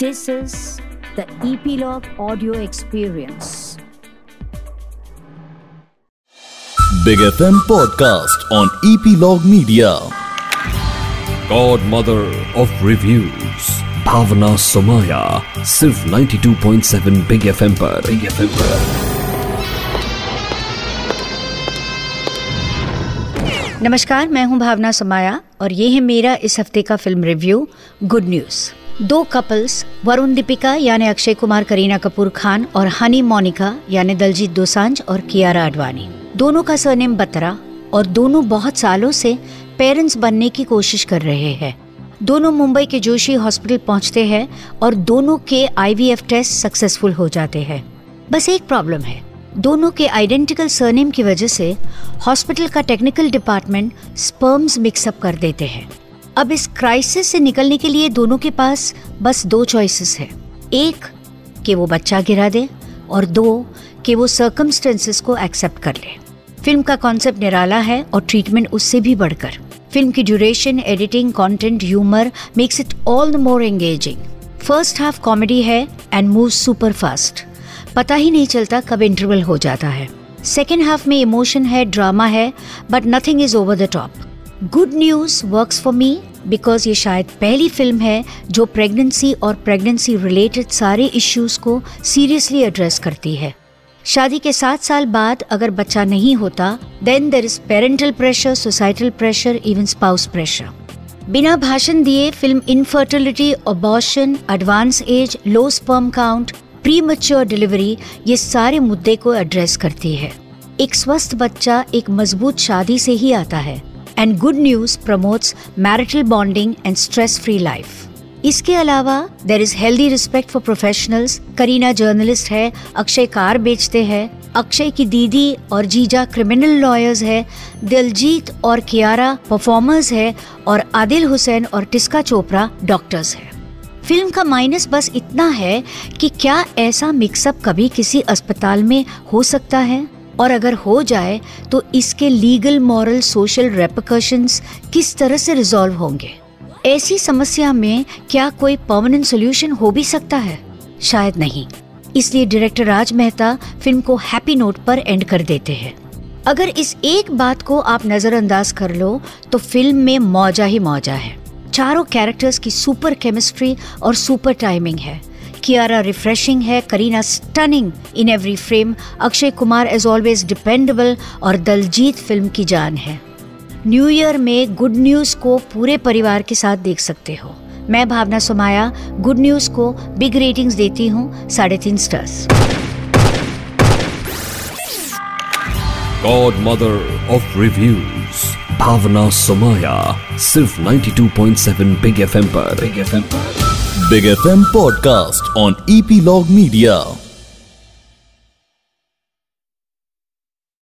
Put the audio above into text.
This is the Epilogue Audio Experience. Big FM podcast on Epilogue Media. Godmother of Reviews Bhavna Somaya सिर्फ़ 92.7 big FM पर big FM पर नमस्कार मैं हूँ भावना समाया और ये है मेरा इस हफ़्ते का फ़िल्म रिव्यू गुड न्यूज़ दो कपल्स, वरुण दीपिका यानी अक्षय कुमार, करीना कपूर खान और हनी मोनिका यानी दलजीत दोसांझ और कियारा आडवाणी। दोनों का सरनेम बत्रा और दोनों बहुत सालों से पेरेंट्स बनने की कोशिश कर रहे हैं। दोनों मुंबई के जोशी हॉस्पिटल पहुँचते हैं और दोनों के आईवीएफ टेस्ट सक्सेसफुल हो जाते हैं। बस एक प्रॉब्लम है, दोनों के आइडेंटिकल सरनेम की वजह से हॉस्पिटल का टेक्निकल डिपार्टमेंट स्पर्म्स मिक्सअप कर देते हैं। अब इस क्राइसिस से निकलने के लिए दोनों के पास बस दो चॉइसेस है। एक, कि वो बच्चा गिरा दे और दो, कि वो सर्कमस्टेंसेस को एक्सेप्ट कर ले। फ़िल्म का कॉन्सेप्ट निराला है और ट्रीटमेंट उससे भी बढ़कर। फ़िल्म की duration editing content humour makes it all the more engaging first half comedy है एंड मूव सुपर फास्ट पता ही नहीं चलता कब इंटरवल हो जाता है। सेकेंड हाफ़ में इमोशन है ड्रामा है but nothing is over the top good news work for me because ये शायद पहली फ़िल्म है जो प्रेगनेंसी और प्रेगनेंसी रिलेटेड सारे इश्यूज़ को सीरियसली एड्रेस करती है। शादी के सात साल बाद अगर बच्चा नहीं होता then there is parental pressure societal pressure even spouse pressure बिना भाषण दिए film infertility abortion advance age low sperm count premature delivery ये सारे मुद्दे को एड्रेस करती है। एक स्वस्थ बच्चा एक मज़बूत शादी से ही आता है। And good news promotes marital bonding and stress free life इसके अलावा there is healthy respect for professionals Kareena journalist है, अक्षय कार बेचते हैं, अक्षय की दीदी और जीजा क्रिमिनल लॉयर्स है, दिलजीत और कियारा परफॉर्मर्स है और आदिल हुसैन और टिस्का चोपड़ा डॉक्टर्स है। फ़िल्म का माइनस बस इतना है कि क्या ऐसा मिक्सअप कभी किसी अस्पताल में हो सकता है? और अगर हो जाए तो इसके लीगल मॉरल सोशल रेपोकशंस किस तरह से रिजॉल्व होंगे? ऐसी समस्या में क्या कोई परमानेंट सोल्यूशन हो भी सकता है? शायद नहीं। इसलिए डायरेक्टर राज मेहता फ़िल्म को हैप्पी नोट पर एंड कर देते हैं। अगर इस एक बात को आप नजरअंदाज कर लो तो फ़िल्म में मौजा ही मौजा है। चारों कैरेक्टर्स की सुपर केमिस्ट्री और सुपर टाइमिंग है। कियारा रिफ्रेशिंग है Kareena stunning in every frame Akshay Kumar as always dependable और दलजीत फ़िल्म की जान है। न्यू ईयर में गुड न्यूज़ को पूरे परिवार के साथ देख सकते हो। मैं भावना सुमाया गुड न्यूज़ को बिग रेटिंग्स देती हूँ साढ़े तीन stars Godmother of Reviews Bhavna Somaya सिर्फ़ 92.7 बिग एफएम पर। बिग एफएम पर। Big FM podcast on Epilogue Media.